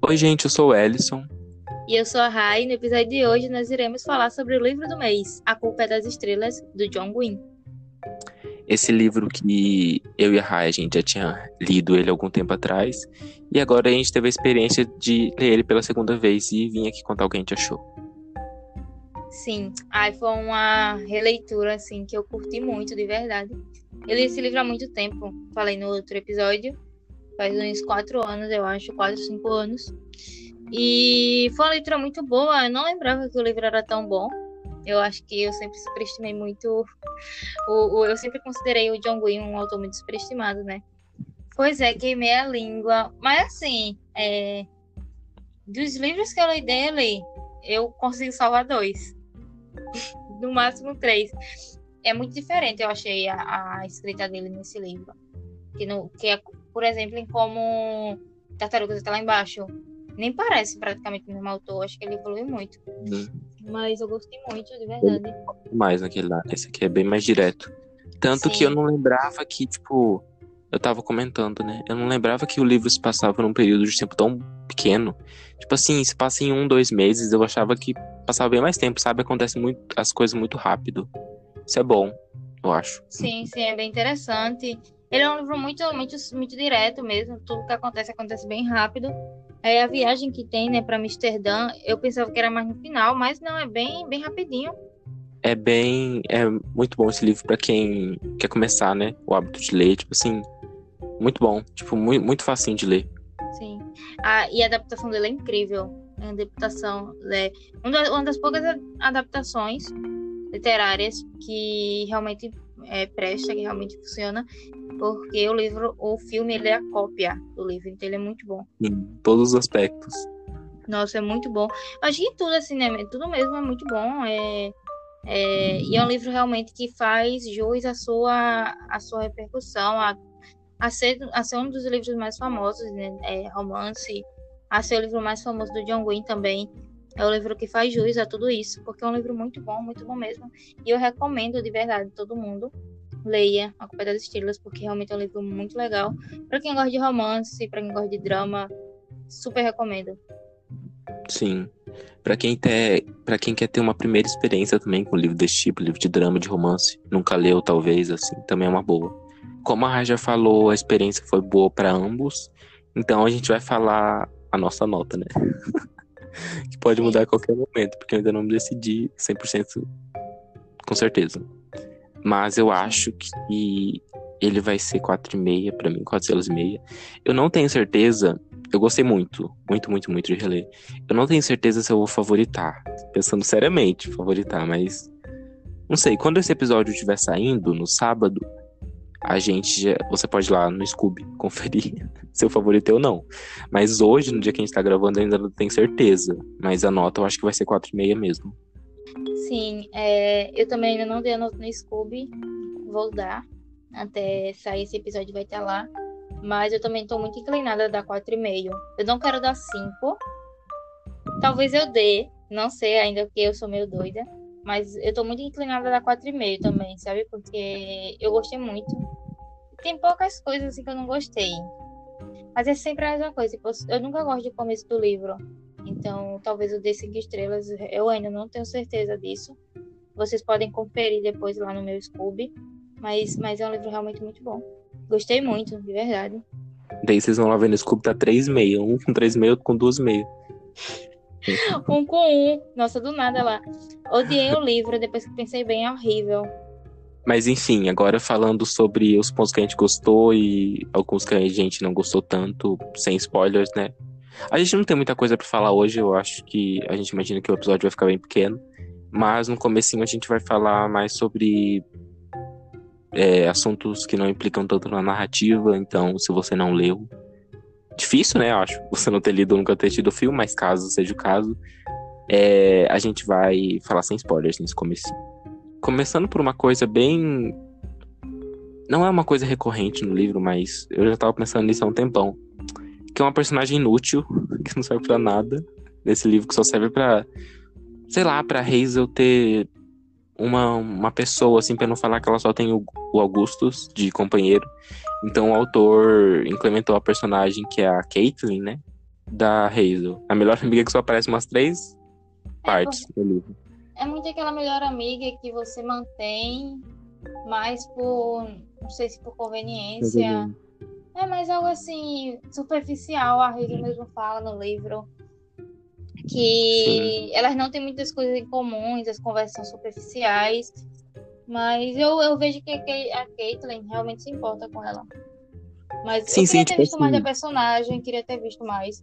Oi, gente, eu sou o Ellison. E eu sou a Rai. No episódio de hoje, nós iremos falar sobre o livro do mês, A Culpa é das Estrelas, do John Gwynne. Esse livro que eu e a Rai, a gente já tinha lido ele algum tempo atrás. E agora a gente teve a experiência de ler ele pela segunda vez e vim aqui contar o que a gente achou. Sim, ai, foi uma releitura, assim, que eu curti muito, de verdade. Eu li esse livro há muito tempo, falei no outro episódio, faz uns quatro anos, eu acho, quatro, cinco anos. E foi uma leitura muito boa, eu não lembrava que o livro era tão bom. Eu acho que eu sempre superestimei muito. O, o, eu sempre considerei o John Gwynne um autor muito superestimado, né? Pois é, queimei a língua. Mas assim, é, dos livros que eu li dele, eu consigo salvar dois. No máximo três. É muito diferente, eu achei, a, a escrita dele nesse livro. Que, no, que é, por exemplo, em como Tartarugas está lá embaixo. Nem parece praticamente o mesmo autor, acho que ele evoluiu muito. Uhum. Mas eu gostei muito, de verdade. Mais naquele lá. Esse aqui é bem mais direto. Tanto Sim. que eu não lembrava que, tipo, eu tava comentando, né? Eu não lembrava que o livro se passava num período de tempo tão pequeno. Tipo assim, se passa em um, dois meses, eu achava que passava bem mais tempo, sabe? Acontece muito, as coisas muito rápido. Isso é bom, eu acho. Sim, sim, é bem interessante. Ele é um livro muito, muito, muito direto mesmo. Tudo que acontece, acontece bem rápido. É a viagem que tem, né, para Amsterdã. Eu pensava que era mais no final, mas não, é bem, bem rapidinho. É bem. É muito bom esse livro para quem quer começar, né? O hábito de ler. Tipo assim, muito bom. Tipo, muito, muito facinho de ler. Sim. Ah, e a adaptação dele é incrível. A adaptação é uma das poucas adaptações literárias que realmente é, presta, que realmente funciona, porque o livro, o filme, ele é a cópia do livro, então ele é muito bom. Em todos os aspectos. Nossa, é muito bom. Eu acho que tudo, assim, né? Tudo mesmo é muito bom. É, é, e é um livro realmente que faz jus à sua, à sua repercussão, a, a, ser, a ser um dos livros mais famosos, né? É, romance, a ser o livro mais famoso do John Wayne também. É o livro que faz jus a tudo isso, porque é um livro muito bom, muito bom mesmo. E eu recomendo de verdade todo mundo leia A Culpa das Estrelas, porque realmente é um livro muito legal. Para quem gosta de romance, para quem gosta de drama, super recomendo. Sim. Para quem, ter, quem quer ter uma primeira experiência também com livro desse tipo, livro de drama, de romance, nunca leu, talvez, assim, também é uma boa. Como a Raja falou, a experiência foi boa para ambos, então a gente vai falar a nossa nota, né? que pode mudar a qualquer momento, porque eu ainda não me decidi 100% com certeza. Mas eu acho que ele vai ser 4,5 para mim, 4 estrelas e meia. Eu não tenho certeza, eu gostei muito, muito, muito, muito de reler. Eu não tenho certeza se eu vou favoritar, pensando seriamente, favoritar, mas não sei, quando esse episódio estiver saindo no sábado, a gente já, você pode ir lá no Scooby conferir se eu favoritei ou não. Mas hoje, no dia que a gente tá gravando, ainda não tenho certeza. Mas a nota eu acho que vai ser 4,5 mesmo. Sim, é, eu também ainda não dei a nota no Scooby. Vou dar. Até sair esse episódio vai estar lá. Mas eu também tô muito inclinada a dar 4,5. Eu não quero dar 5. Talvez eu dê. Não sei ainda, porque eu sou meio doida. Mas eu tô muito inclinada a dar 4,5 também, sabe? Porque eu gostei muito. Tem poucas coisas assim que eu não gostei. Mas é sempre a mesma coisa. Tipo, eu nunca gosto do começo do livro. Então, talvez eu dê 5 estrelas. Eu ainda não tenho certeza disso. Vocês podem conferir depois lá no meu Scooby. Mas, mas é um livro realmente muito bom. Gostei muito, de verdade. Daí vocês vão lá ver no Scooby, tá 3,5. Um com 3,5, outro com 2,5. um com um. Nossa, do nada lá. Odiei o livro, depois que pensei bem, é horrível. Mas enfim, agora falando sobre os pontos que a gente gostou e alguns que a gente não gostou tanto, sem spoilers, né? A gente não tem muita coisa para falar hoje, eu acho que a gente imagina que o episódio vai ficar bem pequeno. Mas no comecinho a gente vai falar mais sobre é, assuntos que não implicam tanto na narrativa, então se você não leu, difícil, né? Eu acho, você não ter lido nunca ter tido o filme, mas caso seja o caso, é, a gente vai falar sem spoilers nesse começo. Começando por uma coisa bem. Não é uma coisa recorrente no livro, mas eu já tava pensando nisso há um tempão. Que é uma personagem inútil, que não serve para nada. Nesse livro que só serve para Sei lá, pra Hazel ter uma, uma pessoa, assim, pra não falar que ela só tem o, o Augustus de companheiro. Então o autor implementou a personagem que é a Caitlyn, né? da Hazel. A melhor amiga que só aparece umas três partes do livro. É muito aquela melhor amiga que você mantém, mais por, não sei se por conveniência. É mais algo assim, superficial, a Hazel mesmo fala no livro. Que Sim. elas não têm muitas coisas em comum, as conversas são superficiais. Mas eu, eu vejo que a Caitlyn realmente se importa com ela. Mas sim, eu queria sim, ter tipo visto assim... mais da personagem, queria ter visto mais.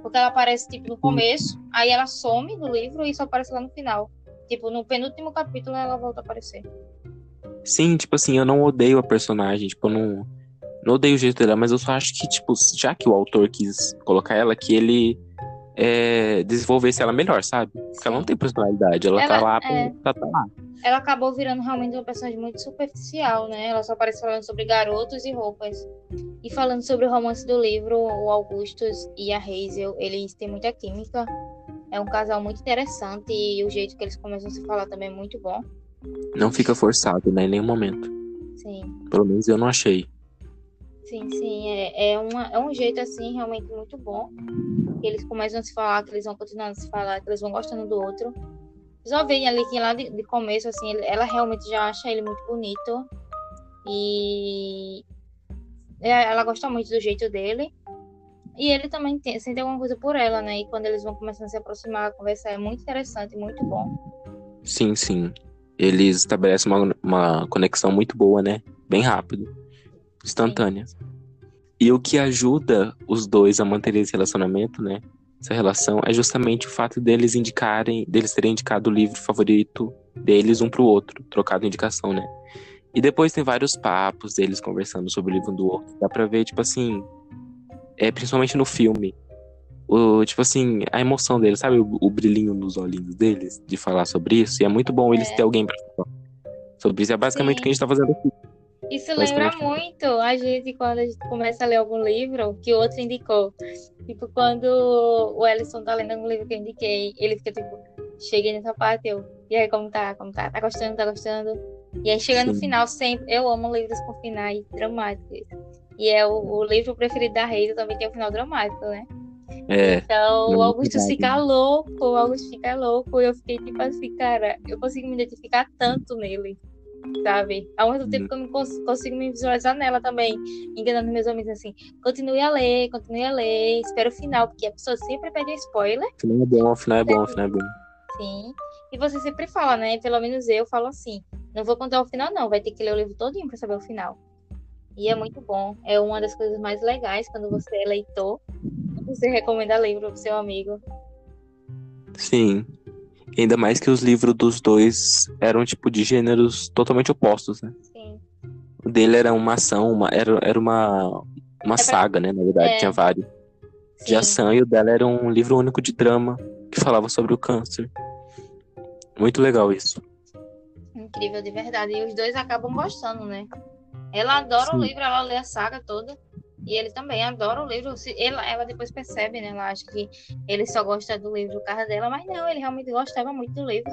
Porque ela aparece, tipo, no começo, aí ela some do livro e só aparece lá no final. Tipo, no penúltimo capítulo ela volta a aparecer. Sim, tipo assim, eu não odeio a personagem, tipo, eu não, não odeio o jeito dela, mas eu só acho que, tipo, já que o autor quis colocar ela, que ele é, desenvolvesse ela melhor, sabe? Porque ela não tem personalidade, ela, tá ela tá lá é... pra tá lá. Ela acabou virando realmente uma personagem muito superficial, né? Ela só aparece falando sobre garotos e roupas. E falando sobre o romance do livro, o Augustus e a Hazel, eles têm muita química. É um casal muito interessante e o jeito que eles começam a se falar também é muito bom. Não fica forçado, né? Em nenhum momento. Sim. Pelo menos eu não achei. Sim, sim. É, é, uma, é um jeito, assim, realmente muito bom eles começam a se falar, que eles vão continuando a se falar, que eles vão gostando do outro. Só veem ali que lá de, de começo, assim, ele, ela realmente já acha ele muito bonito. E é, ela gosta muito do jeito dele. E ele também tem, sente alguma coisa por ela, né? E quando eles vão começando a se aproximar, a conversa é muito interessante, muito bom. Sim, sim. Eles estabelecem uma, uma conexão muito boa, né? Bem rápido. Instantânea. E o que ajuda os dois a manter esse relacionamento, né? Essa relação é justamente o fato deles indicarem, deles terem indicado o livro favorito deles um pro outro, trocado indicação, né? E depois tem vários papos deles conversando sobre o livro um do outro. Dá pra ver, tipo assim, é, principalmente no filme, o, tipo assim, a emoção deles, sabe? O, o, brilhinho nos olhinhos deles de falar sobre isso. E é muito bom eles é. terem alguém pra falar sobre isso. É basicamente Sim. o que a gente tá fazendo aqui. Isso lembra muito a gente quando a gente começa a ler algum livro que o outro indicou. Tipo, quando o Ellison tá lendo algum livro que eu indiquei, ele fica tipo, cheguei nessa parte, eu, e aí como tá, como tá, tá gostando, tá gostando. E aí chega no final sempre, eu amo livros com finais dramáticos. E é o, o livro preferido da Reis também tem um final dramático, né? É, então o Augusto fica louco, o Augusto fica louco, e eu fiquei tipo assim, cara, eu consigo me identificar tanto nele sabe? Ao mesmo tempo uhum. que eu me consigo me visualizar nela também, enganando meus amigos assim, continue a ler, continue a ler, espera o final, porque a pessoa sempre pede spoiler. O final é bom, o final é bom, o final é bom. Sim. E você sempre fala, né? Pelo menos eu falo assim, não vou contar o final não, vai ter que ler o livro todinho para saber o final. E é muito bom, é uma das coisas mais legais quando você é leitor, você recomenda livro pro seu amigo. Sim, Ainda mais que os livros dos dois eram, tipo, de gêneros totalmente opostos, né? Sim. O dele era uma ação, uma, era, era uma, uma é saga, né? Na verdade, é. tinha vários. Sim. De ação, e o dela era um livro único de drama, que falava sobre o câncer. Muito legal isso. Incrível, de verdade. E os dois acabam gostando, né? Ela adora Sim. o livro, ela lê a saga toda. E ele também adora o livro. Ela, ela depois percebe, né? Ela acha que ele só gosta do livro do dela, mas não, ele realmente gostava muito do livro.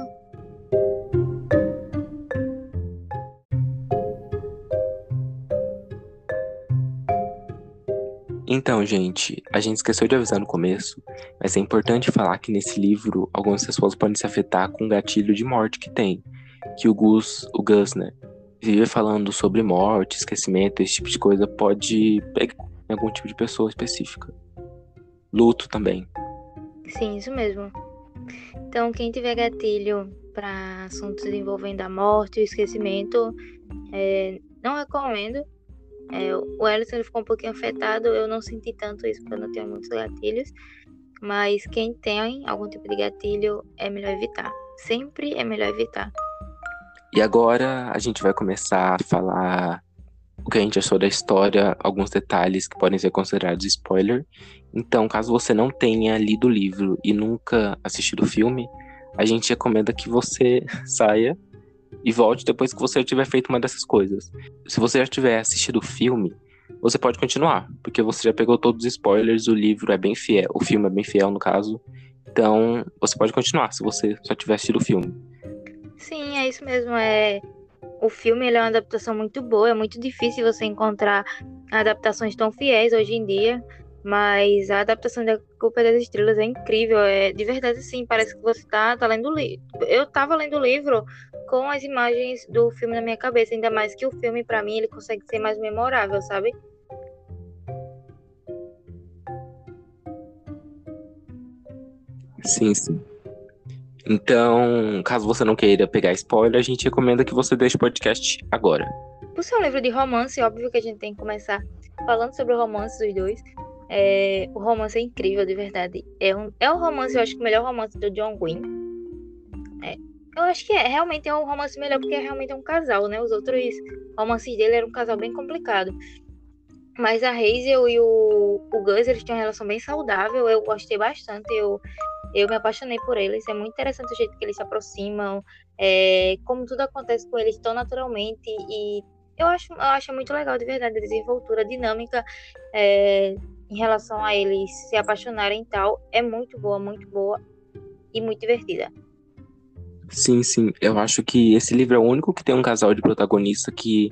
Então, gente, a gente esqueceu de avisar no começo, mas é importante falar que nesse livro algumas pessoas podem se afetar com o gatilho de morte que tem, que o Gus, o Gus, né, viver falando sobre morte, esquecimento, esse tipo de coisa pode pegar em algum tipo de pessoa específica. Luto também. Sim, isso mesmo. Então, quem tiver gatilho para assuntos envolvendo a morte o esquecimento, é, não recomendo. É, o Ellison ficou um pouquinho afetado, eu não senti tanto isso porque eu não tenho muitos gatilhos. Mas quem tem algum tipo de gatilho é melhor evitar. Sempre é melhor evitar. E agora a gente vai começar a falar o que a gente achou da história, alguns detalhes que podem ser considerados spoiler. Então, caso você não tenha lido o livro e nunca assistido o filme, a gente recomenda que você saia e volte depois que você tiver feito uma dessas coisas. Se você já tiver assistido o filme, você pode continuar, porque você já pegou todos os spoilers, o livro é bem fiel, o filme é bem fiel no caso. Então, você pode continuar se você só tiver assistido o filme. Sim, é isso mesmo. É o filme é uma adaptação muito boa. É muito difícil você encontrar adaptações tão fiéis hoje em dia. Mas a adaptação da Culpa das Estrelas é incrível. É de verdade, sim. Parece que você tá, tá lendo o livro. Eu tava lendo o livro com as imagens do filme na minha cabeça. Ainda mais que o filme, para mim, ele consegue ser mais memorável, sabe? Sim, sim. Então, caso você não queira pegar spoiler, a gente recomenda que você deixe o podcast agora. Por ser um livro de romance, óbvio que a gente tem que começar falando sobre o romance dos dois. É, o romance é incrível, de verdade. É um, é um romance, eu acho que o melhor romance do John Green. É, eu acho que é, realmente é um romance melhor, porque realmente é um casal, né? Os outros romances dele eram um casal bem complicado. Mas a Hazel e o, o Gus, eles têm uma relação bem saudável. Eu gostei bastante. Eu, eu me apaixonei por eles. É muito interessante o jeito que eles se aproximam. É, como tudo acontece com eles tão naturalmente. E eu acho, eu acho muito legal, de verdade, a desenvoltura, a dinâmica. É, em relação a eles se apaixonarem e tal, é muito boa, muito boa e muito divertida. Sim, sim. Eu acho que esse livro é o único que tem um casal de protagonista que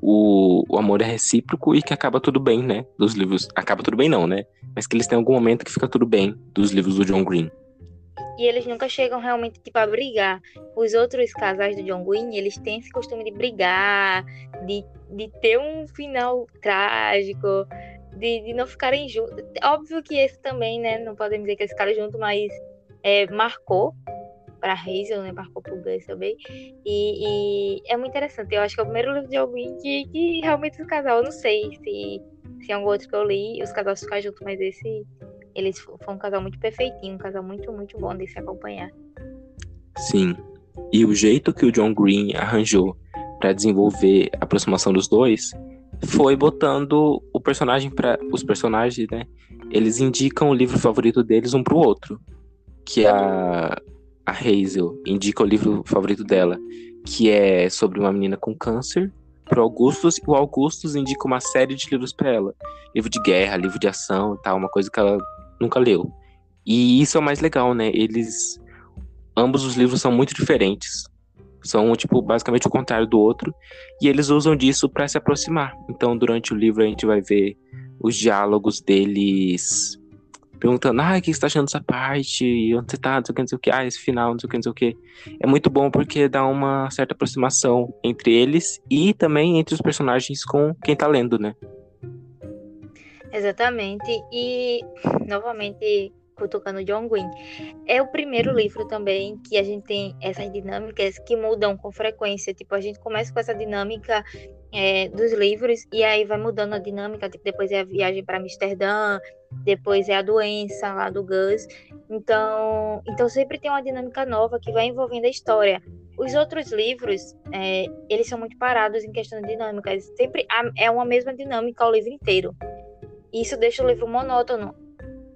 o, o amor é recíproco e que acaba tudo bem, né? Dos livros. Acaba tudo bem, não, né? Mas que eles têm algum momento que fica tudo bem dos livros do John Green. E eles nunca chegam realmente, tipo, a brigar. Os outros casais do John Green, eles têm esse costume de brigar, de, de ter um final trágico, de, de não ficarem juntos. Óbvio que esse também, né? Não podemos dizer que eles ficaram juntos, mas é, marcou para Hazel, né? Pro Gus também. E, e, é muito interessante. Eu acho que é o primeiro livro de alguém que, que realmente o casal, eu não sei se, se é algum outro que eu li, os casais ficaram juntos, mas esse. Eles foi um casal muito perfeitinho, um casal muito, muito bom de se acompanhar. Sim. E o jeito que o John Green arranjou para desenvolver a aproximação dos dois foi botando o personagem para os personagens, né? Eles indicam o livro favorito deles um pro outro, que é a a Hazel indica o livro favorito dela, que é sobre uma menina com câncer, pro Augustus, e o Augustus indica uma série de livros para ela, livro de guerra, livro de ação e tal, uma coisa que ela nunca leu. E isso é o mais legal, né? Eles ambos os livros são muito diferentes são tipo basicamente o contrário do outro e eles usam disso para se aproximar. Então, durante o livro a gente vai ver os diálogos deles perguntando: "Ah, o que você tá achando dessa parte? Onde você tá? Não sei o que, não sei o que. Ah, esse final, não sei o que, não sei o que". É muito bom porque dá uma certa aproximação entre eles e também entre os personagens com quem tá lendo, né? Exatamente. E novamente cutucando John Green. É o primeiro livro também que a gente tem essas dinâmicas que mudam com frequência. Tipo, a gente começa com essa dinâmica é, dos livros e aí vai mudando a dinâmica. Tipo, depois é a viagem para Amsterdã, depois é a doença lá do Gus. Então, então sempre tem uma dinâmica nova que vai envolvendo a história. Os outros livros, é, eles são muito parados em questão de dinâmicas. Sempre é uma mesma dinâmica o livro inteiro. Isso deixa o livro monótono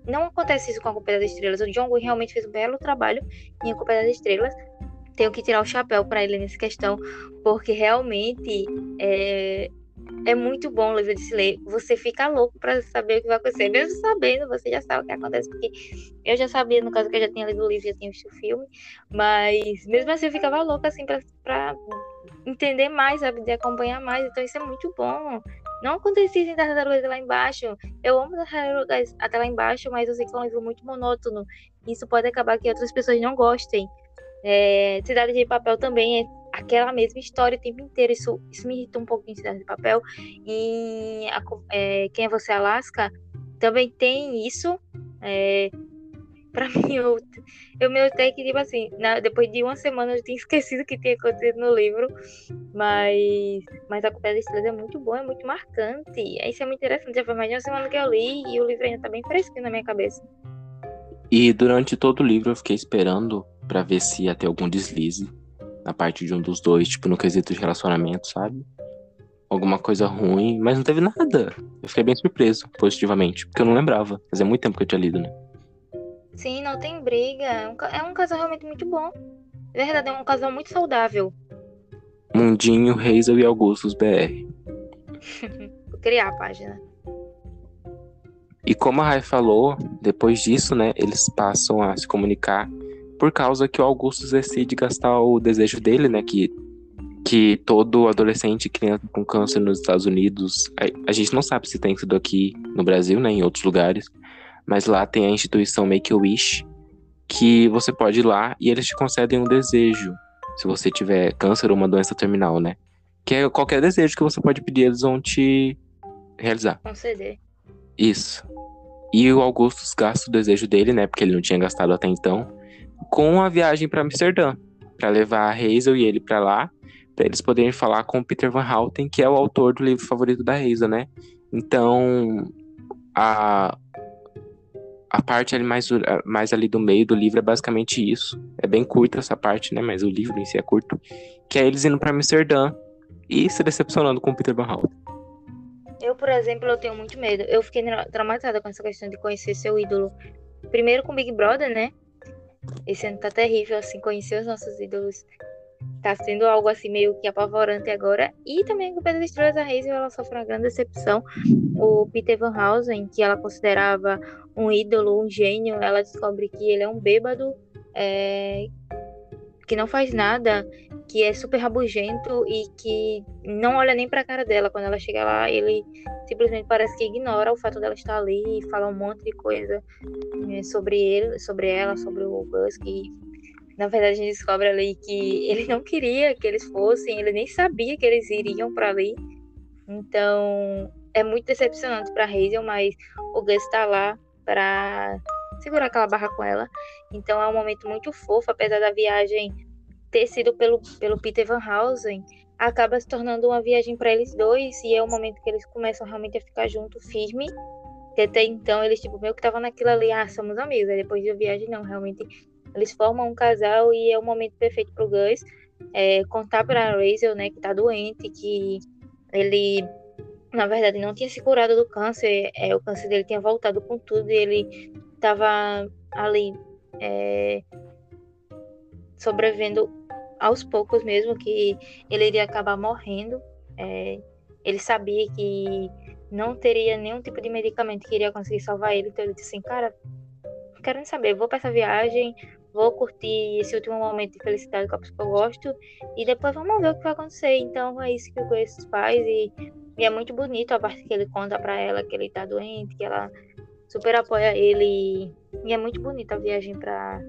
não acontece isso com a Culpa das Estrelas. O John Green realmente fez um belo trabalho em A Culpa das Estrelas. Tenho que tirar o chapéu para ele nessa questão, porque realmente é, é muito bom o livro de se ler. Você fica louco para saber o que vai acontecer. Mesmo sabendo, você já sabe o que acontece. Porque eu já sabia, no caso que eu já tinha lido o livro, já tinha visto o filme. Mas mesmo assim eu ficava louca assim para entender mais, sabe? De acompanhar mais. Então isso é muito bom. Não acontecia em Tartarugas lá embaixo. Eu amo Tartarugas até lá embaixo, mas eu sei que é um livro muito monótono. Isso pode acabar que outras pessoas não gostem. É, Cidade de Papel também é aquela mesma história o tempo inteiro. Isso, isso me irrita um pouco em Cidade de Papel. E é, Quem é Você, Alaska? Também tem isso. É, pra mim, eu, eu me notei que, tipo assim, na, depois de uma semana eu tinha esquecido o que tinha acontecido no livro, mas, mas a Culpa das Estrelas é muito bom, é muito marcante. Isso é muito interessante, já foi mais de uma semana que eu li e o livro ainda tá bem fresquinho na minha cabeça. E durante todo o livro eu fiquei esperando para ver se ia ter algum deslize na parte de um dos dois, tipo no quesito de relacionamento, sabe? Alguma coisa ruim, mas não teve nada. Eu fiquei bem surpreso, positivamente, porque eu não lembrava. Fazia muito tempo que eu tinha lido, né? Sim, não tem briga. É um, é casal realmente muito bom. É verdade, é um casal muito saudável. Mundinho, Hazel e Augustus BR. Vou criar a página. E como a Rai falou, depois disso, né, eles passam a se comunicar por causa que o Augustus decide gastar o desejo dele, né, que, que todo adolescente e criança com câncer nos Estados Unidos, a, a, gente não sabe se tem tudo aqui no Brasil, né, em outros lugares, mas lá tem a instituição Make-A-Wish, que você pode ir lá e eles te concedem um desejo, se você tiver câncer ou uma doença terminal, né? Que é qualquer desejo que você pode pedir, eles vão te realizar. Conceder. Isso. E o Augustus gasta o desejo dele, né, porque ele não tinha gastado até então, com a viagem para Amsterdã, para levar a Hazel e ele para lá para eles poderem falar com o Peter Van Houten, que é o autor do livro favorito da Reisa, né? Então, a, a parte ali mais, mais ali do meio do livro é basicamente isso. É bem curta essa parte, né? Mas o livro em si é curto. Que é eles indo para Amsterdã e se decepcionando com o Peter Van Houten. Eu, por exemplo, eu tenho muito medo. Eu fiquei traumatizada com essa questão de conhecer seu ídolo. Primeiro com Big Brother, né? Esse ano tá terrível, assim, conhecer os nossos ídolos tá sendo algo assim meio que apavorante agora. E também com Pedro Estrelas, a Hazel, ela sofre uma grande decepção. O Peter Van Housen, que ela considerava um ídolo, um gênio, ela descobre que ele é um bêbado, é, que não faz nada, que é super rabugento e que não olha nem pra cara dela. Quando ela chega lá, ele simplesmente parece que ignora o fato dela estar ali e fala um monte de coisa é, sobre ele, sobre ela, sobre o Gus, que na verdade, a gente descobre ali que ele não queria que eles fossem, ele nem sabia que eles iriam para ali. Então, é muito decepcionante para Hazel, mas o Gus está lá para segurar aquela barra com ela. Então, é um momento muito fofo, apesar da viagem ter sido pelo, pelo Peter Van Housen, acaba se tornando uma viagem para eles dois e é o momento que eles começam realmente a ficar junto firme. Que até então eles, tipo, meio que estavam naquilo ali, ah, somos amigos. Aí depois da viagem, não, realmente eles formam um casal e é o momento perfeito pro Gus é, contar pra Rachel, né, que tá doente, que ele, na verdade, não tinha se curado do câncer, é, o câncer dele tinha voltado com tudo e ele tava ali é, sobrevivendo aos poucos mesmo, que ele iria acabar morrendo. É, ele sabia que não teria nenhum tipo de medicamento que iria conseguir salvar ele, então ele disse assim, cara, quero saber, vou para essa viagem, vou curtir esse último momento de felicidade com a pessoa que eu gosto e depois vamos ver o que vai acontecer. Então é isso que o Grace faz e, e, é muito bonito a parte que ele conta para ela que ele tá doente, que ela super apoia ele e é muito bonita a viagem para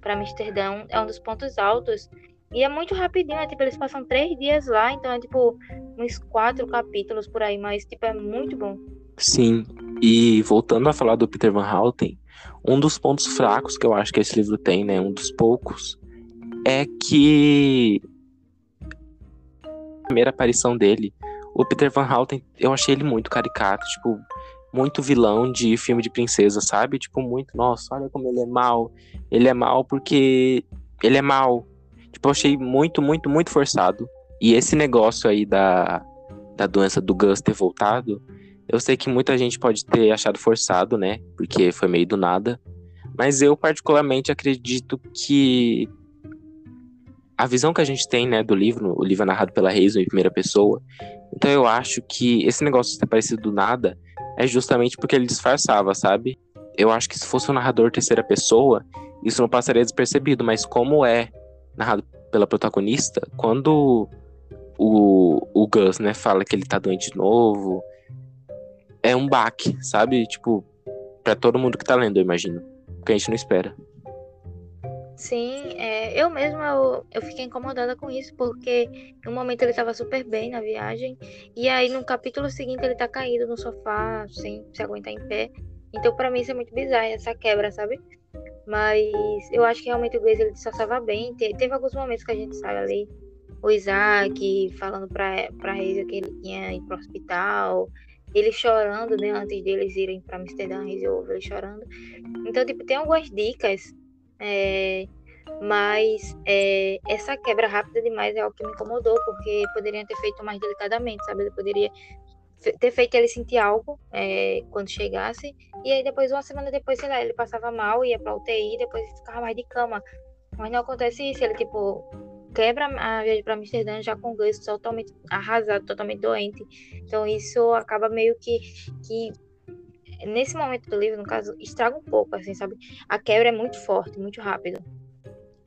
para Amsterdã, é um dos pontos altos e é muito rapidinho, é tipo, eles passam três dias lá, então é tipo uns quatro capítulos por aí, mas tipo, é muito bom. Sim, e voltando a falar do Peter Van Houten, um dos pontos fracos que eu acho que esse livro tem, né, um dos poucos, é que a primeira aparição dele, o Peter Van Houten, eu achei ele muito caricato, tipo, muito vilão de filme de princesa, sabe? Tipo, muito, nossa, olha como ele é mal. Ele é mal porque ele é mal. Tipo, eu achei muito, muito, muito forçado. E esse negócio aí da, da doença do Gus ter voltado, eu sei que muita gente pode ter achado forçado, né? Porque foi meio do nada. Mas eu, particularmente, acredito que a visão que a gente tem, né, do livro, o livro é narrado pela Hazel em primeira pessoa. Então eu acho que esse negócio de ter parecido do nada é justamente porque ele disfarçava, sabe? Eu acho que se fosse um narrador terceira pessoa, isso não passaria despercebido, mas como é narrado pela protagonista, quando o, o Gus, né, fala que ele tá doente de novo, é um baque, sabe? Tipo, para todo mundo que tá lendo, eu imagino. Porque a gente não espera. Sim, é, eu mesma eu, eu, fiquei incomodada com isso, porque no momento ele tava super bem na viagem, e aí no capítulo seguinte ele tá caído no sofá, sem se aguentar em pé. Então para mim isso é muito bizarro, essa quebra, sabe? Mas eu acho que realmente o Grace ele disfarçava bem. Te, teve alguns momentos que a gente sabe ali, o Isaac falando pra, pra Reisa que ele tinha ido pro hospital, ele chorando, né, antes deles irem para Amsterdã, eles ouvem ele chorando. Então, tipo, tem algumas dicas, é, mas é, essa quebra rápida demais é o que me incomodou, porque poderiam ter feito mais delicadamente, sabe? Ele poderia ter feito ele sentir algo é, quando chegasse, e aí depois, uma semana depois, sei lá, ele passava mal, ia pra UTI, depois ficava mais de cama. Mas não acontece isso, ele, tipo, quebra a viagem para Amsterdã já com o Gus totalmente arrasado, totalmente doente. Então isso acaba meio que, que nesse momento do livro, no caso, estraga um pouco, assim, sabe? A quebra é muito forte, muito rápido.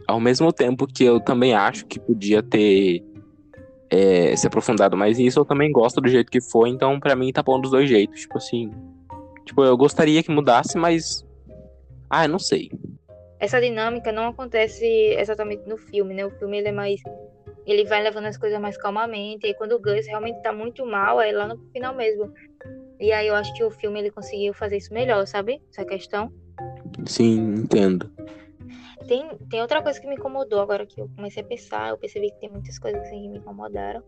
Ao mesmo tempo que eu também acho que podia ter é, se aprofundado mais nisso, eu também gosto do jeito que foi, então para mim tá bom dos dois jeitos. Tipo assim. Tipo, eu gostaria que mudasse, mas. Ah, eu não sei. Essa dinâmica não acontece exatamente no filme, né? O filme ele é mais. Ele vai levando as coisas mais calmamente. E quando o Gus realmente tá muito mal, é lá no final mesmo. E aí eu acho que o filme ele conseguiu fazer isso melhor, sabe? Essa questão. Sim, entendo. Tem, tem outra coisa que me incomodou agora que eu comecei a pensar, eu percebi que tem muitas coisas assim, que me incomodaram.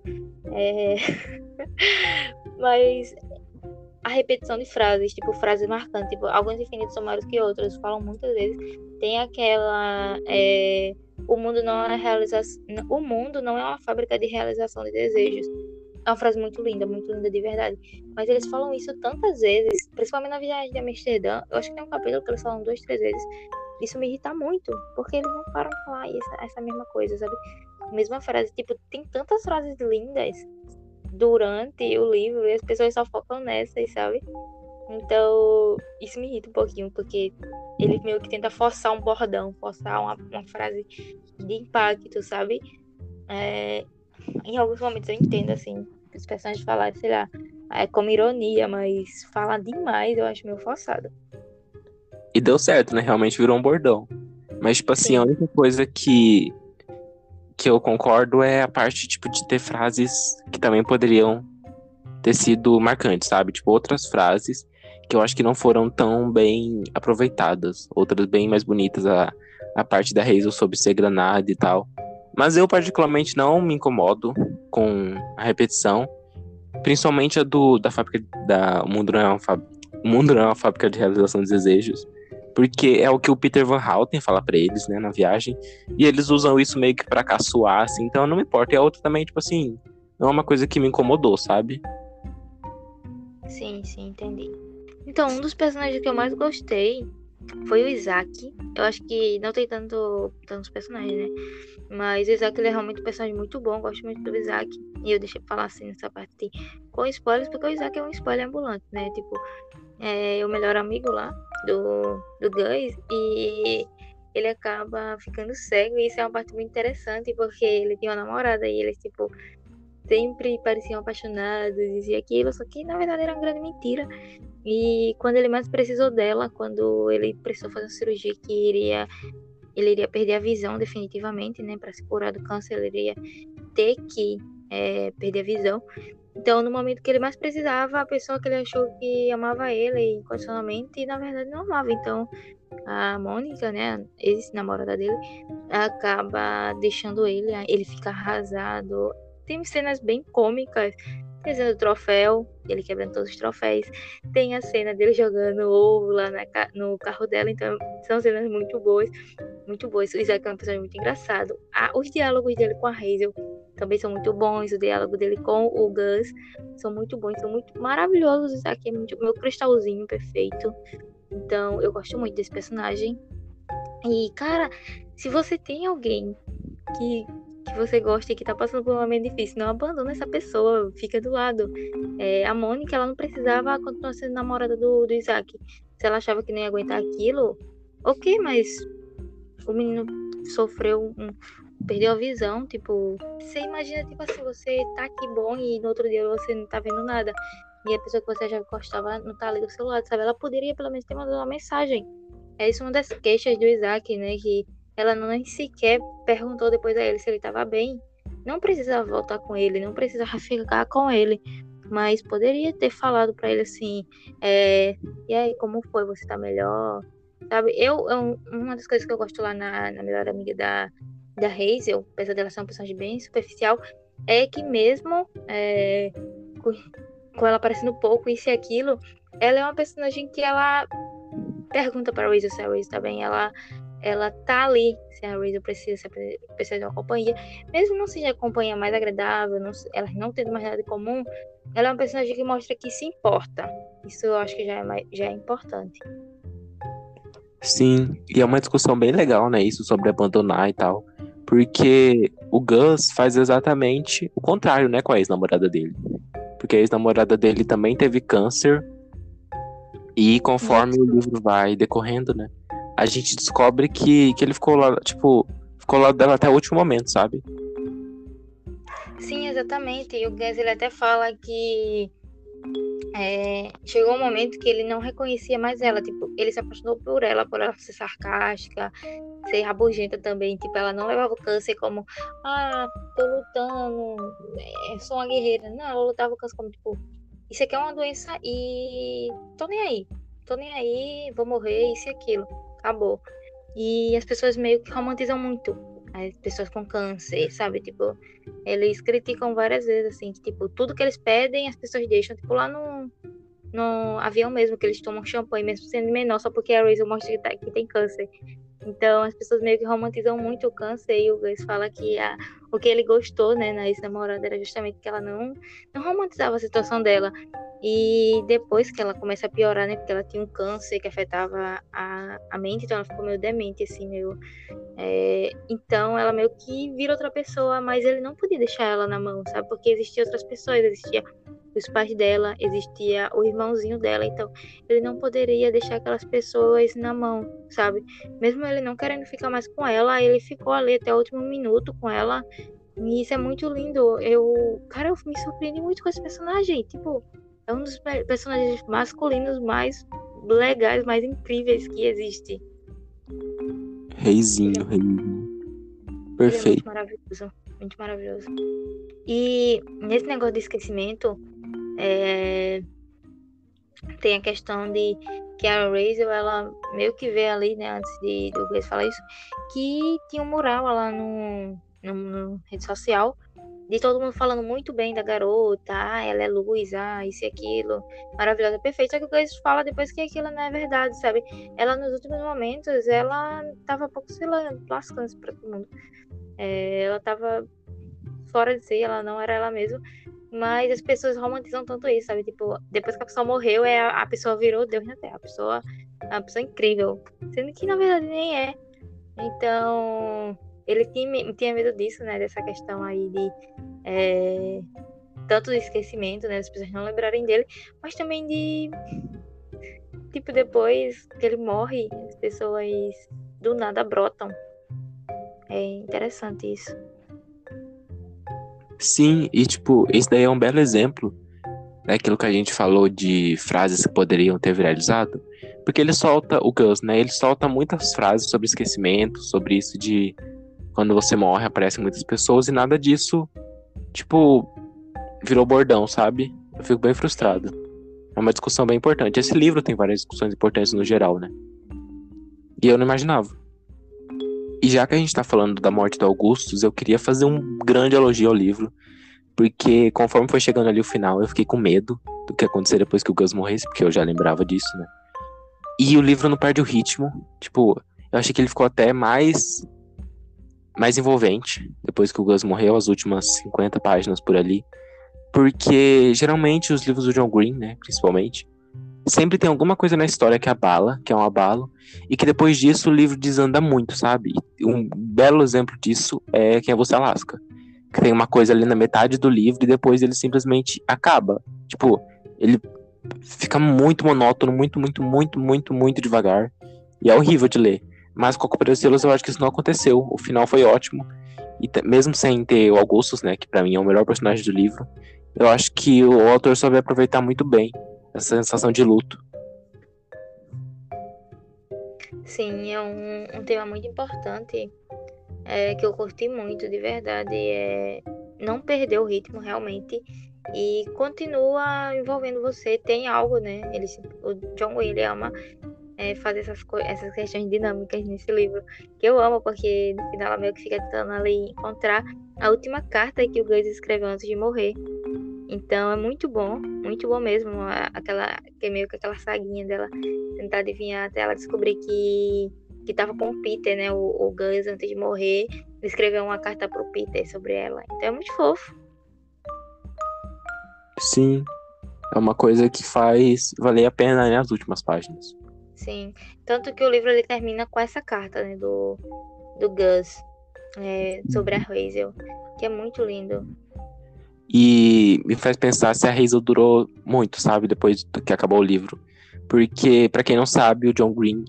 É... Mas a repetição de frases, tipo, frases marcantes, tipo, alguns infinitos são maiores que outros, falam muitas vezes. Tem aquela. É... O mundo não é realização. O mundo não é uma fábrica de realização de desejos. É uma frase muito linda, muito linda de verdade. Mas eles falam isso tantas vezes, principalmente na viagem de Amsterdã. Eu acho que tem um capítulo que eles falam duas, três vezes. Isso me irrita muito, porque eles não param de falar essa, essa mesma coisa, sabe? Mesma frase. Tipo, tem tantas frases lindas durante o livro e as pessoas só focam nessas, sabe? Então, isso me irrita um pouquinho, porque ele meio que tenta forçar um bordão, forçar uma, uma frase de impacto, sabe? É, em alguns momentos eu entendo, assim, os personagens falarem, sei lá, é como ironia, mas falar demais eu acho meio forçado. E deu certo, né? Realmente virou um bordão. Mas, tipo assim, Sim. a única coisa que, que eu concordo é a parte, tipo, de ter frases que também poderiam ter sido marcantes, sabe? Tipo, outras frases que eu acho que não foram tão bem aproveitadas. Outras bem mais bonitas, a, a parte da Hazel sobre ser granada e tal. Mas eu, particularmente, não me incomodo com a repetição. Principalmente a do, da fábrica da... O mundo não é uma fábrica, o mundo não é uma fábrica de realização de desejos. Porque é o que o Peter Van Houten fala para eles, né, na viagem. E eles usam isso meio que pra caçoar, assim, então não me importa. E a outra também, tipo assim, não é uma coisa que me incomodou, sabe? Sim, sim, entendi. Então, um dos personagens que eu mais gostei foi o Isaac. Eu acho que não tem tanto tantos personagens, né? Mas o Isaac ele é realmente um personagem muito bom. Gosto muito do Isaac. E eu deixei falar assim nessa parte com spoilers, porque o Isaac é um spoiler ambulante, né? Tipo, é o melhor amigo lá do, do Gus. E ele acaba ficando cego. E isso é uma parte muito interessante, porque ele tinha uma namorada e eles, tipo, sempre pareciam apaixonados, e aquilo, só que na verdade era uma grande mentira. E quando ele mais precisou dela, quando ele precisou fazer uma cirurgia que iria ele iria perder a visão definitivamente, né, para se curar do câncer, ele iria ter que é, perder a visão. Então, no momento que ele mais precisava, a pessoa que ele achou que amava ele incondicionalmente, na verdade não amava. Então, a Mônica, né, ex-namorada dele, acaba deixando ele, ele fica arrasado. Tem cenas bem cômicas tem a cena do troféu, ele quebrando todos os troféus. Tem a cena dele jogando ovo lá na, no carro dela. Então, são cenas muito boas. Muito boas. O Isaac é uma pessoa muito engraçado. Ah, os diálogos dele com a Hazel também são muito bons. O diálogo dele com o Gus são muito bons. São muito maravilhosos. O Isaac é muito, meu cristalzinho perfeito. Então, eu gosto muito desse personagem. E, cara, se você tem alguém que que você gosta e que tá passando por um momento difícil, não abandona essa pessoa, fica do lado. É, a Mônica, ela não precisava continuar sendo namorada do, do Isaac. Se ela achava que nem ia aguentar aquilo, ok, mas o menino sofreu um, perdeu a visão, tipo, você imagina, tipo assim, você tá aqui bom e no outro dia você não tá vendo nada. E a pessoa que você já gostava não tá ali do seu lado, sabe? Ela poderia pelo menos ter mandado uma mensagem. É isso uma das queixas do Isaac, né? Que ela nem sequer perguntou depois a ele se ele estava bem. Não precisava voltar com ele, não precisava ficar com ele, mas poderia ter falado para ele assim: é, e aí, como foi? Você tá melhor? Sabe? Eu, eu, uma das coisas que eu gosto lá na, na melhor amiga da, da Hazel, apesar dela ser uma personagem bem superficial, é que mesmo é, com, ela parecendo pouco isso e aquilo, ela é uma personagem que ela pergunta para a Hazel se a Hazel tá bem, ela ela tá ali se a Razor precisa, precisa de uma companhia, mesmo não seja a companhia mais agradável, não, elas não tendo mais nada em comum, ela é uma personagem que mostra que se importa. Isso eu acho que já é, mais, já é importante. Sim, e é uma discussão bem legal, né? Isso sobre abandonar e tal. Porque o Gus faz exatamente o contrário, né, com a ex-namorada dele. Porque a ex-namorada dele também teve câncer. E conforme Isso. o livro vai decorrendo, né? a gente descobre que, que ele ficou lá, tipo, ficou lá dela até o último momento, sabe? Sim, exatamente. E o Gus ele até fala que é, chegou um momento que ele não reconhecia mais ela, tipo, ele se apaixonou por ela, por ela ser sarcástica, ser rabugenta também, tipo, ela não levava o câncer como, ah, tô lutando, é, sou uma guerreira, não, ela lutava o câncer como, tipo, isso aqui é uma doença e tô nem aí, tô nem aí, vou morrer, isso e aquilo, acabou. E as pessoas meio que romantizam muito as pessoas com câncer, sabe? Tipo, eles criticam várias vezes, assim, que, tipo, tudo que eles pedem, as pessoas deixam, tipo, lá no, no avião mesmo, que eles tomam champanhe, mesmo sendo menor, só porque a Razer mostra que, tá, que tem câncer. Então, as pessoas meio que romantizam muito o câncer e o Gus fala que a, o que ele gostou, né, na ex-namorada era justamente que ela não, não romantizava a situação dela. E depois que ela começa a piorar, né? Porque ela tinha um câncer que afetava a, a mente, então ela ficou meio demente, assim, meio. É, então ela meio que vira outra pessoa, mas ele não podia deixar ela na mão, sabe? Porque existiam outras pessoas, existia os pais dela, existia o irmãozinho dela, então ele não poderia deixar aquelas pessoas na mão, sabe? Mesmo ele não querendo ficar mais com ela, ele ficou ali até o último minuto com ela. E isso é muito lindo. Eu, cara, eu me surpreendi muito com esse personagem. Tipo, é um dos personagens masculinos mais legais, mais incríveis que existe. Reizinho, reizinho. Perfeito. É muito maravilhoso. Muito maravilhoso. E nesse negócio de esquecimento, é... tem a questão de que a Razel, ela meio que vê ali, né, antes de, do Grace falar isso, que tinha um mural lá no, no, no rede social de todo mundo falando muito bem da garota, ah, ela é luz, ah, isso e aquilo, maravilhosa, perfeita. Só que o Gleison fala depois que aquilo não é verdade, sabe? Ela, nos últimos momentos, ela tava pouco, lá, lascando pra todo mundo. É, ela tava fora de si, ela não era ela mesma. Mas as pessoas romantizam tanto isso, sabe? Tipo, depois que a pessoa morreu, é a, a pessoa virou Deus na Terra. A pessoa é uma pessoa incrível. Sendo que, na verdade, nem é. Então, ele tinha, tinha medo disso, né? Dessa questão aí de é, tanto do esquecimento, né? As pessoas não lembrarem dele, mas também de tipo depois que ele morre, as pessoas do nada brotam. É interessante isso. Sim, e tipo, esse daí é um belo exemplo daquilo que a gente falou de frases que poderiam ter viralizado, porque ele solta o Gus, né? Ele solta muitas frases sobre esquecimento, sobre isso de quando você morre, aparecem muitas pessoas e nada disso, tipo, virou bordão, sabe? Eu fico bem frustrado. É uma discussão bem importante. Esse livro tem várias discussões importantes no geral, né? E eu não imaginava. E já que a gente tá falando da morte do Augustus, eu queria fazer um grande elogio ao livro. Porque conforme foi chegando ali o final, eu fiquei com medo do que acontecer depois que o Gus morresse, porque eu já lembrava disso, né? E o livro não perde o ritmo. Tipo, eu achei que ele ficou até mais mais envolvente, depois que o Gus morreu, as últimas 50 páginas por ali. Porque geralmente os livros do John Green, né, principalmente, sempre tem alguma coisa na história que abala, que é um abalo, e que depois disso o livro desanda muito, sabe? Um belo exemplo disso é Quem é Você Alaska. Que tem uma coisa ali na metade do livro e depois ele simplesmente acaba. Tipo, ele fica muito monótono, muito, muito, muito, muito, muito devagar. E é horrível de ler. Mas com a Companhia dos Selos eu acho que isso não aconteceu. O final foi ótimo. E mesmo sem ter o Augustus, né, que para mim é o melhor personagem do livro, eu acho que o autor soube aproveitar muito bem essa sensação de luto. Sim, é um, um tema muito importante é, que eu curti muito, de verdade. É não perder o ritmo realmente e continua envolvendo você. Tem algo, né? Ele, o John Wayne ama é, fazer essas, essas questões dinâmicas nesse livro, que eu amo, porque no final ela meio que fica tentando ali encontrar a última carta que o Gus escreveu antes de morrer. Então é muito bom, muito bom mesmo, aquela, que é meio que aquela saguinha dela tentar adivinhar até ela descobrir que que tava com o Peter, né? O, o Gus, antes de morrer, escreveu uma carta pro Peter sobre ela. Então é muito fofo. Sim. É uma coisa que faz valer a pena né, as últimas páginas. Sim. Tanto que o livro ele termina com essa carta, né, do, do Gus, é, sobre a Hazel, que é muito lindo. E me faz pensar se a Hazel durou muito, sabe, depois que acabou o livro. Porque, para quem não sabe, o John Green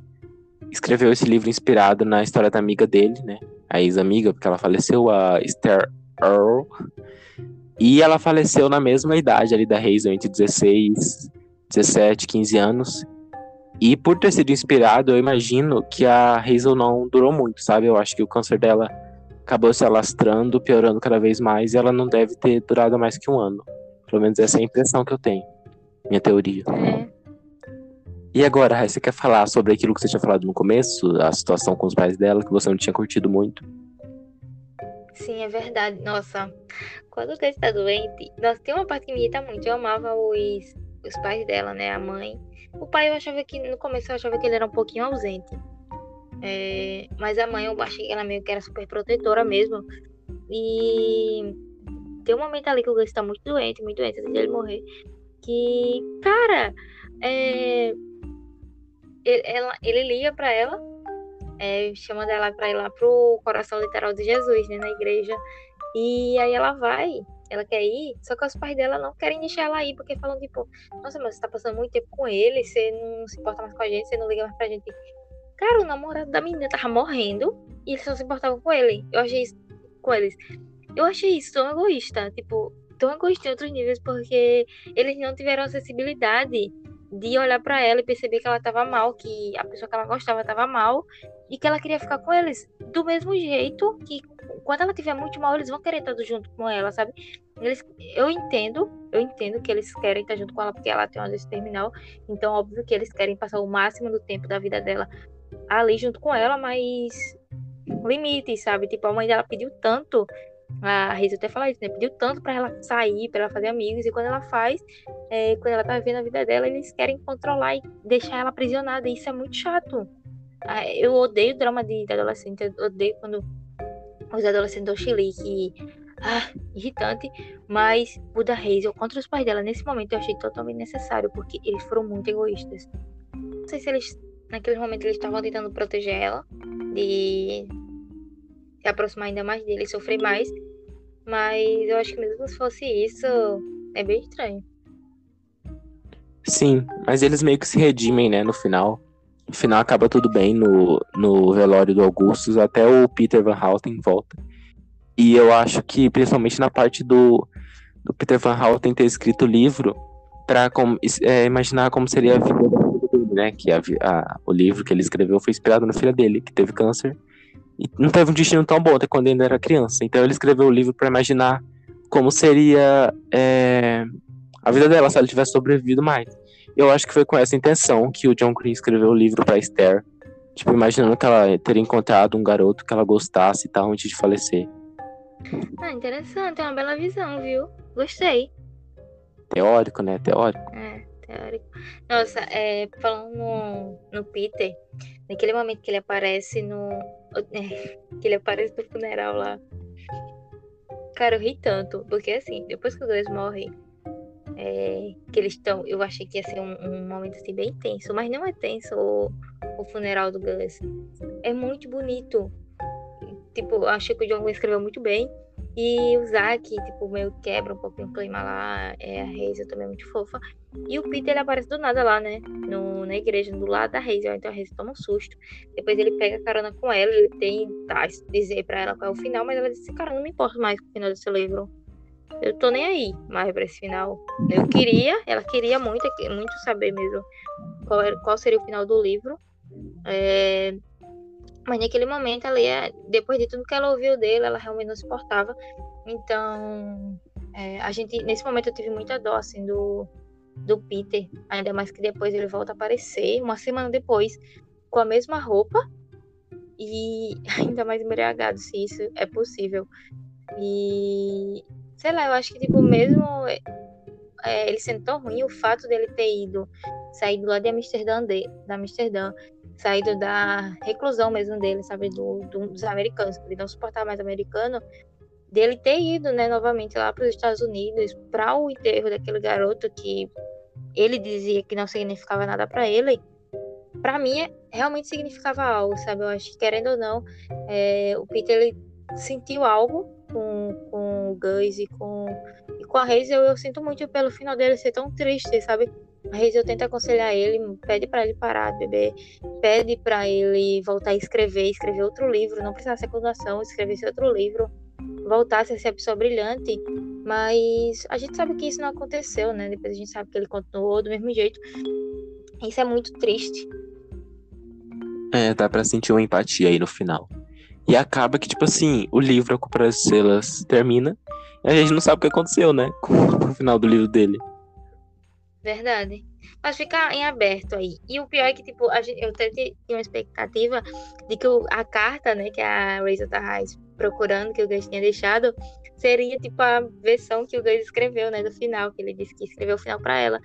escreveu esse livro inspirado na história da amiga dele, né? A ex-amiga, porque ela faleceu, a Esther Earl. E ela faleceu na mesma idade ali da Hazel, entre 16, 17, 15 anos. E por ter sido inspirado, eu imagino que a Hazel não durou muito, sabe? Eu acho que o câncer dela acabou se alastrando, piorando cada vez mais, e ela não deve ter durado mais que um ano. Pelo menos essa é a impressão que eu tenho. Minha teoria. É. E agora, você quer falar sobre aquilo que você tinha falado no começo, a situação com os pais dela, que você não tinha curtido muito? Sim, é verdade. Nossa, quando o Gus tá doente, nossa, tem uma parte que me irrita muito. Eu amava os, os pais dela, né? A mãe. O pai eu achava que, no começo eu achava que ele era um pouquinho ausente. É, mas a mãe eu achei que ela meio que era super protetora mesmo. E tem um momento ali que o Gus tá muito doente, muito doente, antes dele morrer. Que, cara, é, ele, ela, ele liga pra ela, é, chama dela pra ir lá pro coração literal de Jesus, né, na igreja. E aí ela vai, ela quer ir, só que os pais dela não querem deixar ela ir, porque falam, tipo, nossa, mas você tá passando muito tempo com ele, você não se importa mais com a gente, você não liga mais pra gente. Cara, o namorado da menina tava morrendo e eles só se importavam com ele. Eu achei isso com eles. Eu achei isso tão egoísta, tipo, tão egoísta em outros níveis, porque eles não tiveram acessibilidade de olhar para ela e perceber que ela tava mal, que a pessoa que ela gostava tava mal e que ela queria ficar com eles do mesmo jeito que quando ela tiver muito mal, eles vão querer estar junto com ela, sabe? Eles, eu entendo, eu entendo que eles querem estar junto com ela porque ela tem uma doença terminal, então óbvio que eles querem passar o máximo do tempo da vida dela ali junto com ela, mas limites, sabe? Tipo, a mãe dela pediu tanto a Reis até fala isso, né? Pediu tanto para ela sair, para ela fazer amigos, e quando ela faz, é, quando ela tá vivendo a vida dela, eles querem controlar e deixar ela aprisionada. E isso é muito chato. Ah, eu odeio drama de, de adolescente, eu odeio quando os adolescentes dão chilique. Ah, irritante. Mas o da Hazel contra os pais dela, nesse momento, eu achei totalmente necessário, porque eles foram muito egoístas. Não sei se eles, naquele momento, eles estavam tentando proteger ela de se aproximar ainda mais dele e sofrer mais. Mas eu acho que mesmo se fosse isso, é bem estranho. Sim, mas eles meio que se redimem, né, no final. No final acaba tudo bem no, no velório do Augustus, até o Peter Van Houten volta. E eu acho que, principalmente na parte do, do Peter Van Houten ter escrito o livro, para é, imaginar como seria a vida né? Que a, a, o livro que ele escreveu foi inspirado na filha dele, que teve câncer e não teve um destino tão bom até quando ainda era criança. Então ele escreveu o livro para imaginar como seria é, a vida dela se ela tivesse sobrevivido mais. Eu acho que foi com essa intenção que o John Green escreveu o livro para Esther, tipo imaginando que ela teria encontrado um garoto que ela gostasse e tal antes de falecer. Ah, interessante, é uma bela visão, viu? Gostei. Teórico, né? Teórico. É, teórico. Nossa, é, falando no, no Peter, naquele momento que ele aparece no, que ele aparece no funeral lá. Cara, eu ri tanto, porque assim, depois que o Gus morre, é, que eles estão. Eu achei que ia ser um, um, momento assim bem tenso, mas não é tenso o, o funeral do Gus. É muito bonito. Tipo, achei que o John escreveu muito bem. E o Zack, tipo, meio quebra um pouquinho o clima lá. É, a Hazel também é muito fofa. E o Peter, ele aparece do nada lá, né? No, na igreja, do lado da Hazel. Então a Hazel toma um susto. Depois ele pega carona com ela. Ele tenta dizer pra ela qual é o final. Mas ela disse, cara, não me importa mais com o final desse livro. Eu tô nem aí mais pra esse final. Eu queria, ela queria muito, muito saber mesmo qual, era, qual seria o final do livro. É, mas naquele momento, ia, depois de tudo que ela ouviu dele, ela realmente não se portava. Então, é, a gente, nesse momento, eu tive muita dó, assim, do, do Peter. Ainda mais que depois ele volta a aparecer, uma semana depois, com a mesma roupa. E ainda mais embriagado, se isso é possível. E, sei lá, eu acho que, tipo, mesmo é, ele sendo tão ruim, o fato dele ter ido, saído lá de Amsterdã, de, da Amsterdã, saído da reclusão mesmo dele, sabe, do, do, dos americanos, ele não suportava mais americano, dele ter ido, né, novamente lá para os Estados Unidos para o enterro daquele garoto que ele dizia que não significava nada para ele, para mim realmente significava algo, sabe? Eu acho que querendo ou não, é, o Peter ele sentiu algo com, com o Gus e com, e com a. Eu, eu sinto muito pelo final dele ser tão triste, sabe? A eu tenta aconselhar ele, pede para ele parar de beber, pede para ele voltar a escrever, escrever outro livro, não precisa ser condenação, escrever outro livro, voltar a ser essa pessoa brilhante. Mas a gente sabe que isso não aconteceu, né? Depois a gente sabe que ele continuou do mesmo jeito. Isso é muito triste. É, dá pra sentir uma empatia aí no final. E acaba que, tipo assim, o livro A Culpa das Estrelas termina e a gente não sabe o que aconteceu, né? Com o final do livro dele. Verdade. Mas fica em aberto aí. E o pior é que, tipo, a gente, eu até tinha uma expectativa de que o, a carta, né, que a Razor Tarrais procurando, que o Gus tinha deixado, seria, tipo, a versão que o Gus escreveu, né, do final, que ele disse que escreveu o final para ela.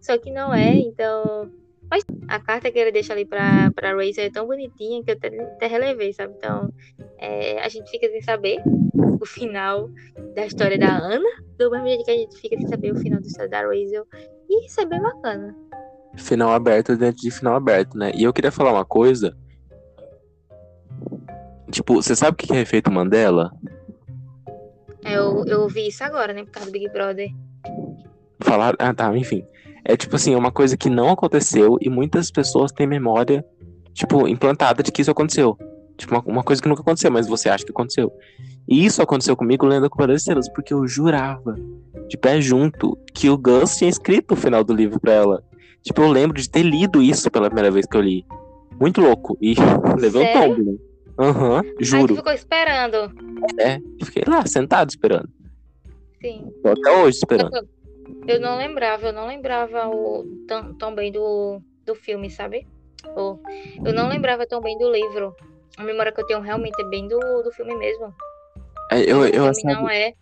Só que não é, então. Mas a carta que ele deixa ali pra, pra Razor é tão bonitinha que eu até, até relevei, sabe? Então, é, a gente fica sem saber o final da história da Ana, do mesmo jeito que a gente fica sem saber o final da história da Razor. E isso é bem bacana. Final aberto dentro de final aberto, né? E eu queria falar uma coisa. Tipo, você sabe o que é efeito Mandela? Eu, eu ouvi isso agora, né? Por causa do Big Brother. Falar. Ah, tá, enfim. É tipo assim, é uma coisa que não aconteceu e muitas pessoas têm memória, tipo, implantada de que isso aconteceu. Tipo, uma, uma coisa que nunca aconteceu, mas você acha que aconteceu. E isso aconteceu comigo lendo a Culpa das Estrelas, porque eu jurava, de pé junto, que o Gus tinha escrito o final do livro pra ela. Tipo, eu lembro de ter lido isso pela primeira vez que eu li. Muito louco. E levei um tombo, né? Aham, uhum, juro. Tu ficou esperando. É, fiquei lá, sentado esperando. Sim. Tô até hoje esperando. Eu não lembrava, eu não lembrava o, tão, tão bem do, do filme, sabe? Ou, eu não lembrava tão bem do livro. A memória que eu tenho realmente é bem do, do filme mesmo. É, eu, eu, no filme não é.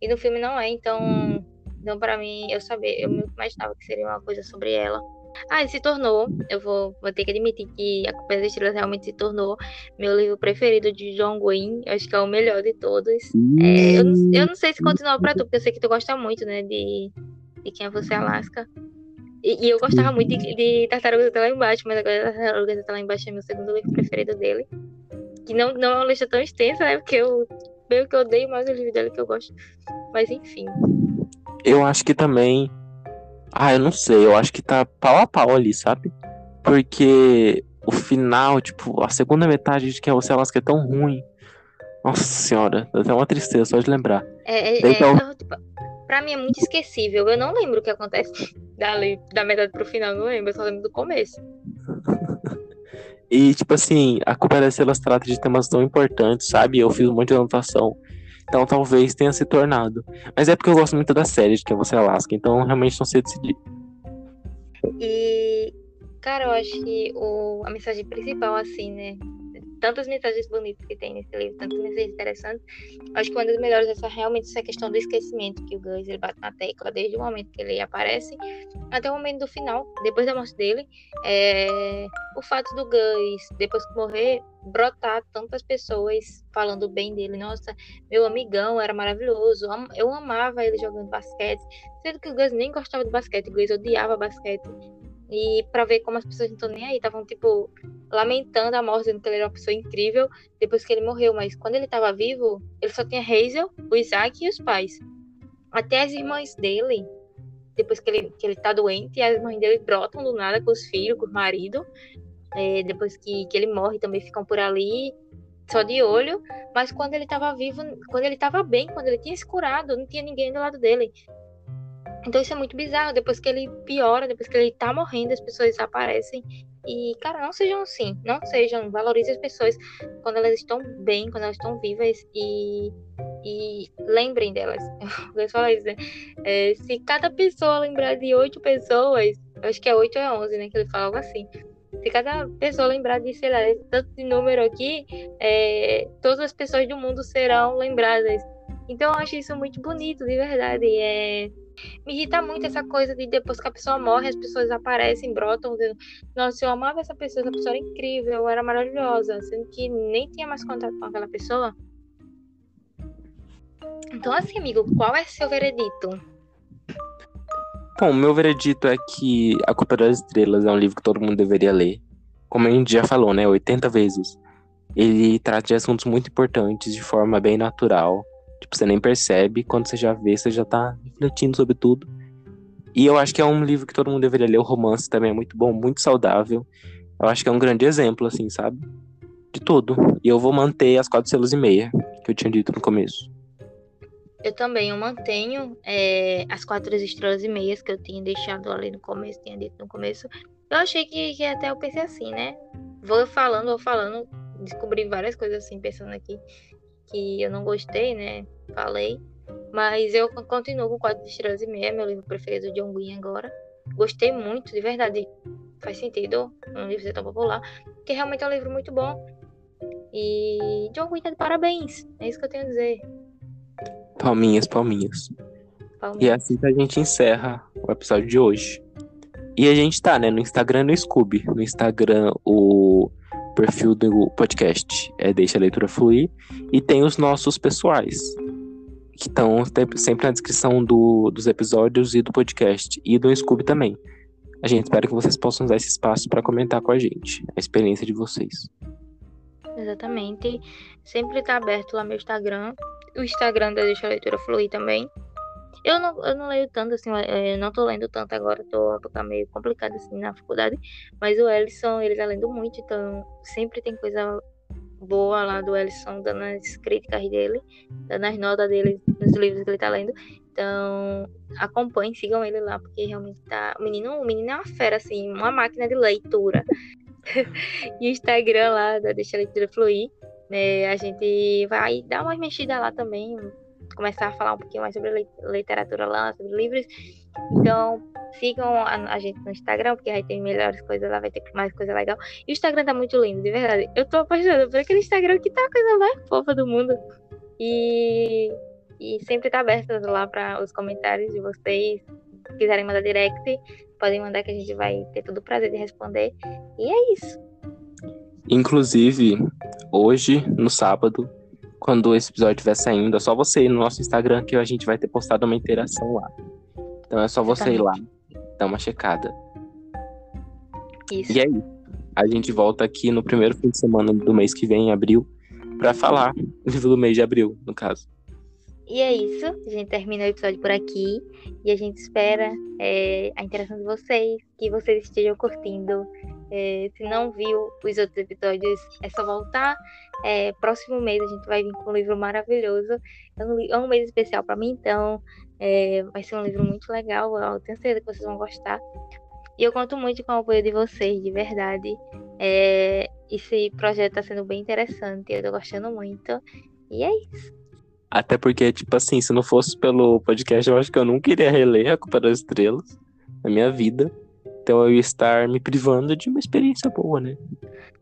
E no filme não é, então. Então, para mim, eu sabia, eu imaginava que seria uma coisa sobre ela. Ah, ele se tornou, eu vou, vou ter que admitir que A Culpa das Estrelas realmente se tornou meu livro preferido de John Wayne. Eu acho que é o melhor de todos. É, eu, eu, não sei se continua pra tu, porque eu sei que tu gosta muito, né, de, de Quem é Você, Alaska. E, e eu gostava muito de, de Tartarugas até lá embaixo, mas agora Tartarugas até lá embaixo é meu segundo livro preferido dele. Que não, não é uma lista tão extensa, né, porque eu meio que odeio mais o livro dele que eu gosto. Mas enfim. Eu acho que também ah, eu não sei, eu acho que tá pau a pau ali, sabe? Porque o final, tipo, a segunda metade de que você Alaska é tão ruim. Nossa senhora, dá até uma tristeza só de lembrar. É, é, então... é tipo, pra mim é muito esquecível. Eu não lembro o que acontece dali, da metade pro final, não lembro, eu só lembro do começo. e, tipo assim, a Culpa das Estrelas trata de temas tão importantes, sabe? Eu fiz muita anotação. Então talvez tenha se tornado. Mas é porque eu gosto muito da série de que você Alaska, então realmente não sei decidir. E, cara, eu acho que o, a mensagem principal, assim, né? Tantas mensagens bonitas que tem nesse livro, tantas mensagens interessantes. Acho que uma das melhores é essa, realmente essa questão do esquecimento que o Gus ele bate na tecla desde o momento que ele aparece até o momento do final, depois da morte dele. É, o fato do Gus, depois que morrer, brotar tantas pessoas falando bem dele. Nossa, meu amigão era maravilhoso. Eu amava ele jogando basquete. Sendo que o Gus nem gostava de basquete, o Gus odiava basquete. E para ver como as pessoas não estão nem aí, estavam, tipo, lamentando a morte, dizendo que ele era uma pessoa incrível depois que ele morreu. Mas quando ele estava vivo, ele só tinha Hazel, o Isaac e os pais. Até as irmãs dele, depois que ele, que ele tá doente, as irmãs dele brotam do nada com os filhos, com o marido. É, depois que, que ele morre, também ficam por ali, só de olho. Mas quando ele estava vivo, quando ele estava bem, quando ele tinha se curado, não tinha ninguém do lado dele. Então isso é muito bizarro. Depois que ele piora, depois que ele tá morrendo, as pessoas desaparecem. E, cara, não sejam assim. Não sejam. Valorize as pessoas quando elas estão bem, quando elas estão vivas. E, e lembrem delas. Eu falar isso, né? É, se cada pessoa lembrar de oito pessoas, acho que é oito ou é onze, né? Que ele fala algo assim. Se cada pessoa lembrar de, sei lá, tanto de número aqui, é, todas as pessoas do mundo serão lembradas. Então eu acho isso muito bonito, de verdade. É me irrita muito essa coisa de depois que a pessoa morre, as pessoas aparecem, brotam, dizendo: Nossa, eu amava essa pessoa, essa pessoa era incrível, era maravilhosa, sendo que nem tinha mais contato com aquela pessoa. Então, assim, amigo, qual é seu veredito? Bom, meu veredito é que A Culpa das Estrelas é um livro que todo mundo deveria ler. Como a gente já falou, né? 80 vezes. Ele trata de assuntos muito importantes de forma bem natural Tipo, você nem percebe, quando você já vê, você já tá refletindo sobre tudo. E eu acho que é um livro que todo mundo deveria ler. O romance também é muito bom, muito saudável. Eu acho que é um grande exemplo, assim, sabe? De tudo. E eu vou manter as quatro selos e meia, que eu tinha dito no começo. Eu também, eu mantenho é, as quatro estrelas e meias que eu tinha deixado ali no começo, tinha dito no começo. Eu achei que, que até eu pensei assim, né? Vou falando, vou falando, descobri várias coisas assim, pensando aqui, que eu não gostei, né? Falei. Mas eu continuo com quatro estrelas e meia, meu livro preferido de John Green agora. Gostei muito, de verdade. Faz sentido um livro ser tão popular, porque realmente é um livro muito bom. E John Green tá de parabéns. É isso que eu tenho a dizer. Palminhas, palminhas. palminhas. E é assim que a gente encerra o episódio de hoje. E a gente tá, né, no Instagram no Scooby. No Instagram, o perfil do podcast é Deixa a Leitura Fluir. E tem os nossos pessoais, que estão sempre na descrição do, dos episódios e do podcast. E do Scooby também. A gente espera que vocês possam usar esse espaço para comentar com a gente a experiência de vocês. Exatamente. Sempre tá aberto lá meu Instagram. O Instagram da Deixa a Leitura Fluir também. Eu não, eu não leio tanto, assim, eu não tô lendo tanto agora, tô, tá meio complicado, assim, na faculdade. Mas o Ellison, ele tá lendo muito, então sempre tem coisa boa lá do Ellison, dando as críticas dele, dando as notas dele nos livros que ele tá lendo. Então, acompanhem, sigam ele lá, porque realmente tá. O menino, o menino é uma fera, assim, uma máquina de leitura. e o Instagram lá da Deixa a Leitura Fluir. Né, a gente vai dar uma mexida lá também, começar a falar um pouquinho mais sobre literatura lá, sobre livros. Então, sigam a, a, gente no Instagram, porque vai ter melhores coisas lá, vai ter mais coisa legal. E o Instagram tá muito lindo, de verdade. Eu tô apaixonada por aquele Instagram que tá a coisa mais fofa do mundo. E, e sempre tá aberto lá para os comentários de vocês. Se quiserem mandar direct, podem mandar que a gente vai ter todo o prazer de responder. E é isso. Inclusive, hoje, no sábado, quando esse episódio estiver saindo, é só você ir no nosso Instagram que a gente vai ter postado uma interação lá. Então é só você ir lá, dar uma checada. Isso. E aí, a gente volta aqui no primeiro fim de semana do mês que vem, em abril, para falar do mês de abril, no caso. E é isso. A gente termina o episódio por aqui. E a gente espera é, a interação de vocês, que vocês estejam curtindo. É, se não viu os outros episódios, é só voltar. É, próximo mês a gente vai vir com um livro maravilhoso. É um, é um mês especial para mim, então é, vai ser um livro muito legal. Eu tenho certeza que vocês vão gostar. E eu conto muito com o apoio de vocês, de verdade. É, esse projeto está sendo bem interessante, eu tô gostando muito. E é isso. Até porque, tipo assim, se não fosse pelo podcast, eu acho que eu nunca iria reler A Culpa das Estrelas na minha vida. Então eu ia estar me privando de uma experiência boa, né?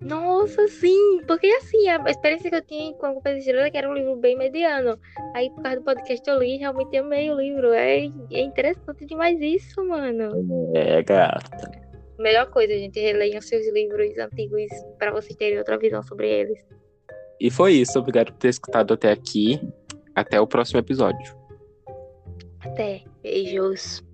Nossa, sim! Porque assim, a experiência que eu tinha com a Estrelas é que era um livro bem mediano. Aí, por causa do podcast, eu li e realmente amei o livro. É, é interessante demais isso, mano. É, gata. Melhor coisa, gente, releiam seus livros antigos para vocês terem outra visão sobre eles. E foi isso. Obrigado por ter escutado até aqui. Até o próximo episódio. Até. Beijos.